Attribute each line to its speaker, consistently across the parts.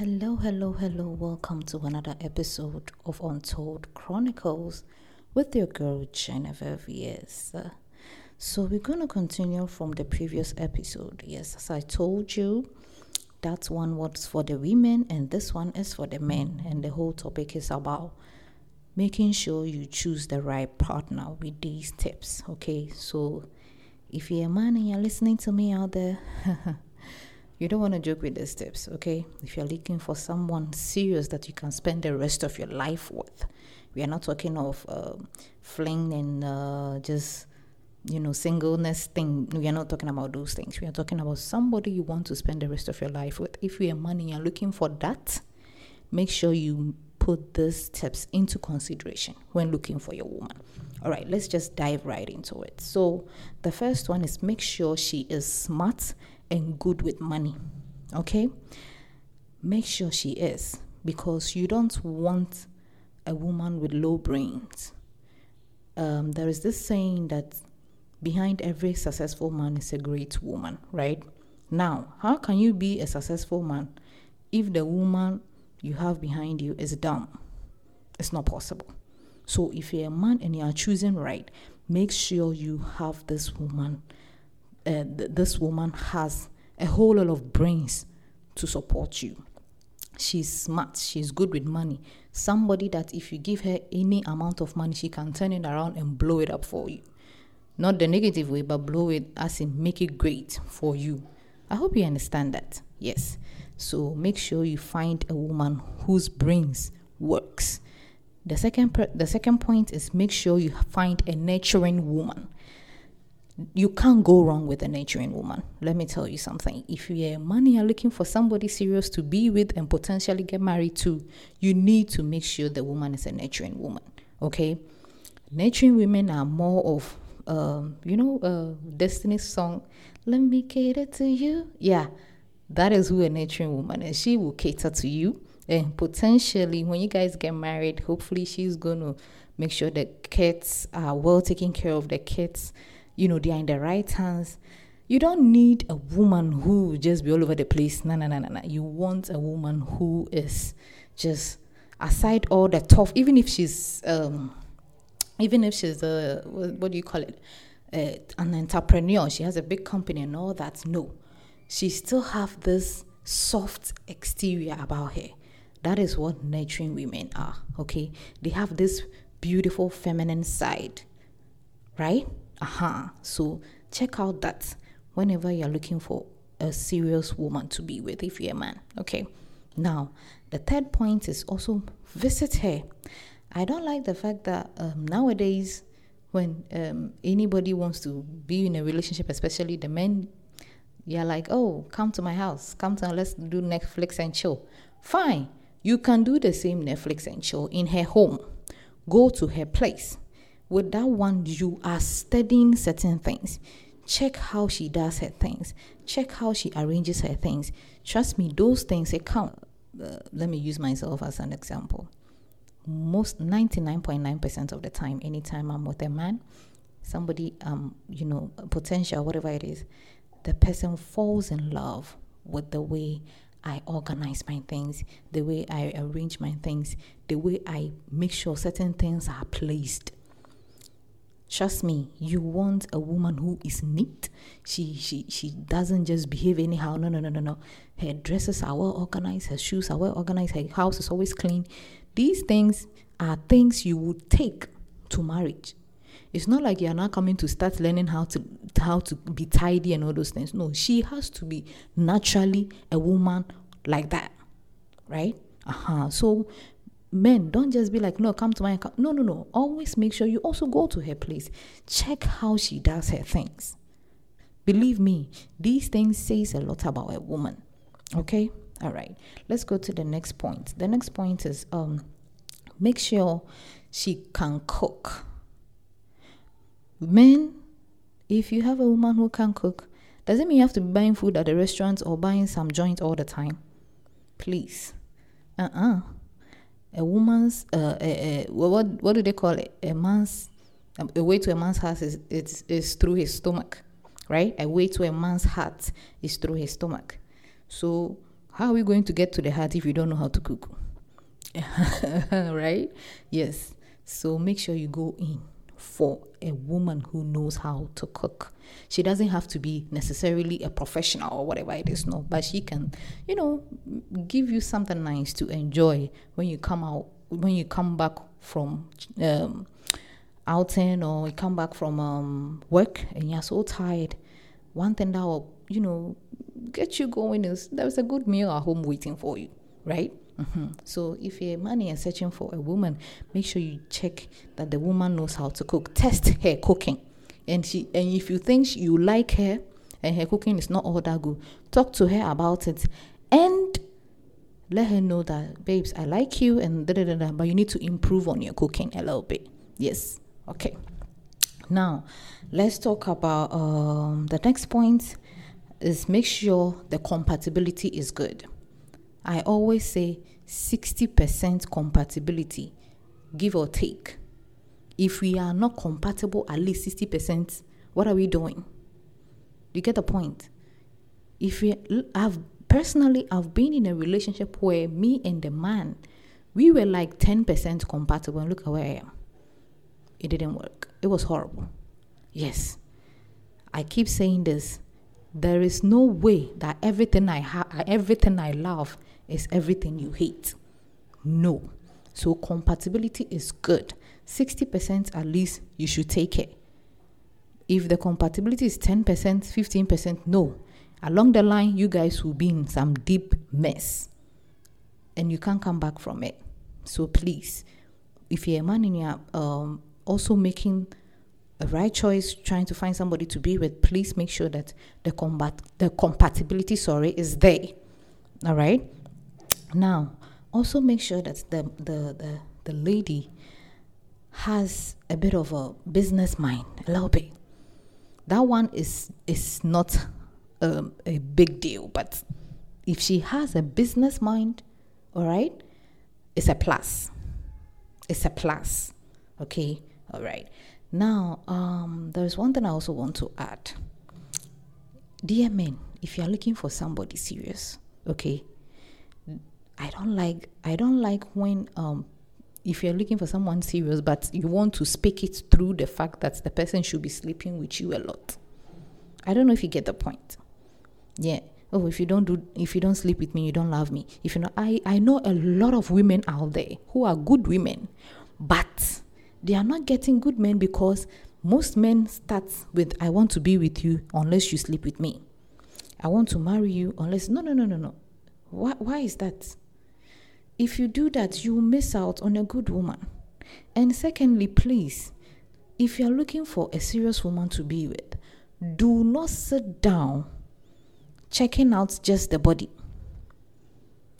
Speaker 1: Hello, hello, hello. Welcome to another episode of Untold Chronicles with your girl Genevieve. Yes. So, we're going to continue from the previous episode. Yes, as I told you, that one was for the women, and this one is for the men. And the whole topic is about making sure you choose the right partner with these tips. Okay, so if you're a man and you're listening to me out there, you don't want to joke with these tips, okay? If you're looking for someone serious that you can spend the rest of your life with, we are not talking of uh, fling and uh, just you know singleness thing. We are not talking about those things. We are talking about somebody you want to spend the rest of your life with. If you're a man and you're looking for that, make sure you put these tips into consideration when looking for your woman. All right, let's just dive right into it. So, the first one is make sure she is smart and good with money. Okay? Make sure she is because you don't want a woman with low brains. Um, there is this saying that behind every successful man is a great woman, right? Now, how can you be a successful man if the woman you have behind you is dumb? It's not possible. So, if you're a man and you are choosing right, make sure you have this woman uh, th- this woman has a whole lot of brains to support you. She's smart, she's good with money. Somebody that if you give her any amount of money, she can turn it around and blow it up for you. Not the negative way, but blow it as in make it great for you. I hope you understand that. Yes. So make sure you find a woman whose brains works. The second the second point is make sure you find a nurturing woman you can't go wrong with a nurturing woman. Let me tell you something. If you're a man you're looking for somebody serious to be with and potentially get married to, you need to make sure the woman is a nurturing woman. Okay? Nurturing women are more of, um, you know, uh, Destiny's song, Let Me Cater to You. Yeah, that is who a nurturing woman is. She will cater to you. And potentially, when you guys get married, hopefully she's going to make sure the kids are well taken care of, the kids you know, they are in the right hands. You don't need a woman who just be all over the place. No, no, no, no, no. You want a woman who is just aside all the tough, even if she's, um, even if she's a what, what do you call it, uh, an entrepreneur. She has a big company and all that. No, she still have this soft exterior about her. That is what nurturing women are. Okay, they have this beautiful feminine side, right? Aha. Uh-huh. So check out that whenever you're looking for a serious woman to be with if you're a man. Okay. Now, the third point is also visit her. I don't like the fact that um, nowadays, when um, anybody wants to be in a relationship, especially the men, you're like, oh, come to my house, come to let's do Netflix and chill. Fine, you can do the same Netflix and chill in her home. Go to her place with that one, you are studying certain things. Check how she does her things. Check how she arranges her things. Trust me, those things account. Uh, let me use myself as an example. Most 99.9% of the time, anytime I'm with a man, somebody, um, you know, potential, whatever it is, the person falls in love with the way I organize my things, the way I arrange my things, the way I make sure certain things are placed Trust me, you want a woman who is neat. She she she doesn't just behave anyhow. No, no, no, no, no. Her dresses are well organized, her shoes are well organized, her house is always clean. These things are things you would take to marriage. It's not like you're not coming to start learning how to how to be tidy and all those things. No, she has to be naturally a woman like that. Right? Uh-huh. So men don't just be like no come to my account no no no. Always make sure you also go to her place. Check how she does her things. Believe me these things says a lot about a woman. Okay? All right. Let's go to the next point. The next point is um make sure she can cook. Men if you have a woman who can cook doesn't mean you have to be buying food at the restaurant or buying some joint all the time? Please. Uh-uh a woman's uh, a, a, what what do they call it? A man's a way to a man's heart is it's is through his stomach, right? A way to a man's heart is through his stomach. So How are we going to get to the heart if you don't know how to cook? right? Yes. So make sure you go in for a woman who knows how to cook. She doesn't have to be necessarily a professional or whatever it is, no, but she can, you know, give you something nice to enjoy when you come out, when you come back from um, outing or you come back from um, work and you're so tired. One thing that will, you know, get you going is there's a good meal at home waiting for you, right? Mm-hmm. So if a man and searching for a woman, make sure you check that the woman knows how to cook. Test her cooking, and she and if you think you like her and her cooking is not all that good, talk to her about it, and let her know that babes, I like you, and da da da da. But you need to improve on your cooking a little bit. Yes, okay. Now, let's talk about um, the next point. Is make sure the compatibility is good. I always say 60% compatibility, give or take. If we are not compatible at least 60%, what are we doing? You get the point? If we have personally I've been in a relationship where me and the man we were like 10% compatible and look at where I am. It didn't work. It was horrible. Yes. I keep saying this. There is no way that everything I have everything I love is everything you hate. No. So compatibility is good. 60% at least you should take it. If the compatibility is 10%, 15%, no. Along the line, you guys will be in some deep mess and you can't come back from it. So please, if you're a man and you're um, also making a right choice, trying to find somebody to be with, please make sure that the combat the compatibility, sorry, is there. All right. Now, also make sure that the, the, the, the lady has a bit of a business mind, a little bit. That one is is not um, a big deal, but if she has a business mind, all right, it's a plus. It's a plus. Okay, all right. Now, um, there's one thing I also want to add. Dear men, if you're looking for somebody serious, okay, I don't like I don't like when um if you're looking for someone serious but you want to speak it through the fact that the person should be sleeping with you a lot. I don't know if you get the point. Yeah. Oh, if you don't do if you don't sleep with me, you don't love me. If you know I I know a lot of women out there who are good women, but they are not getting good men because most men start with I want to be with you unless you sleep with me. I want to marry you unless no no no no no. Why why is that? If you do that, you miss out on a good woman. And secondly, please, if you're looking for a serious woman to be with, do not sit down checking out just the body.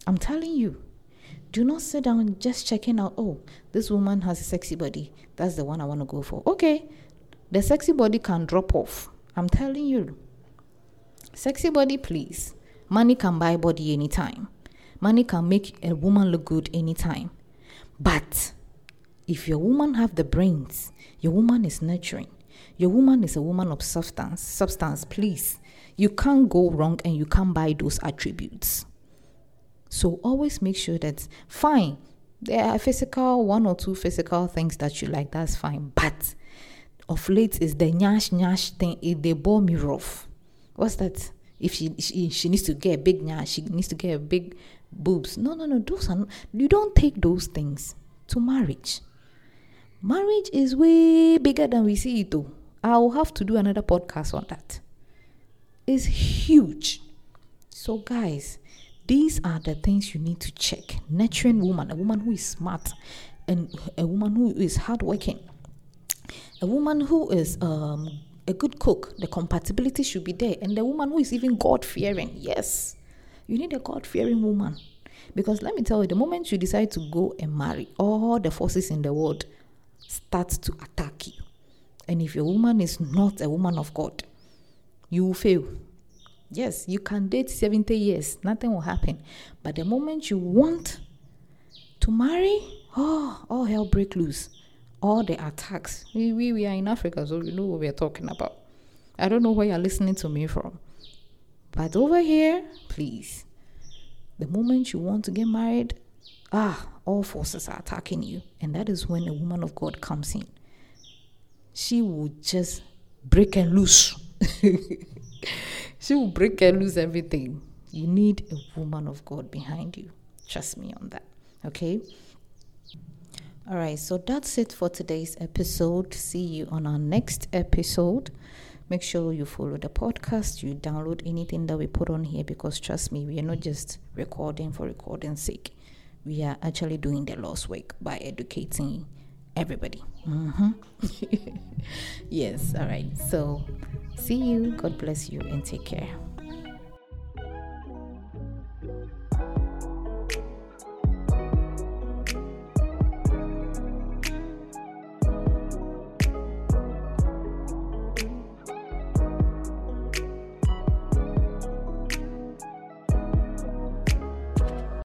Speaker 1: I'm telling you, do not sit down just checking out, oh, this woman has a sexy body. That's the one I want to go for. Okay, the sexy body can drop off. I'm telling you. Sexy body, please. Money can buy body anytime. Money can make a woman look good anytime. But if your woman have the brains, your woman is nurturing, your woman is a woman of substance, substance, please. You can't go wrong and you can't buy those attributes. So always make sure that fine, there are physical, one or two physical things that you like, that's fine. But of late is the nyash nyash thing, it they bore me rough. What's that? If she, she she needs to get a big nyash, she needs to get a big boobs. No, no, no. Those are not, you don't take those things to marriage. Marriage is way bigger than we see it though. I'll have to do another podcast on that. It's huge. So guys, these are the things you need to check. Nurturing woman, a woman who is smart, and a woman who is hardworking, a woman who is um, a good cook. The compatibility should be there, and the woman who is even God fearing. Yes, you need a God fearing woman. Because let me tell you, the moment you decide to go and marry, all the forces in the world start to attack you. And if your woman is not a woman of God, you will fail. Yes, you can date 70 years, nothing will happen. But the moment you want to marry, oh, all hell break loose. All the attacks. We, we, we are in Africa, so we know what we are talking about. I don't know where you're listening to me from. But over here, please, The moment you want to get married, ah, all forces are attacking you. And that is when a woman of God comes in. She will just break and loose. she will break and lose everything. You need a woman of God behind you. Trust me on that. Okay? All right, so that's it for today's episode. See you on our next episode. Make sure you follow the podcast, you download anything that we put on here because trust me, we are not just recording for recording's sake. We are actually doing the Lord's work by educating everybody. Mm-hmm. yes, all right. So, see you. God bless you and take care.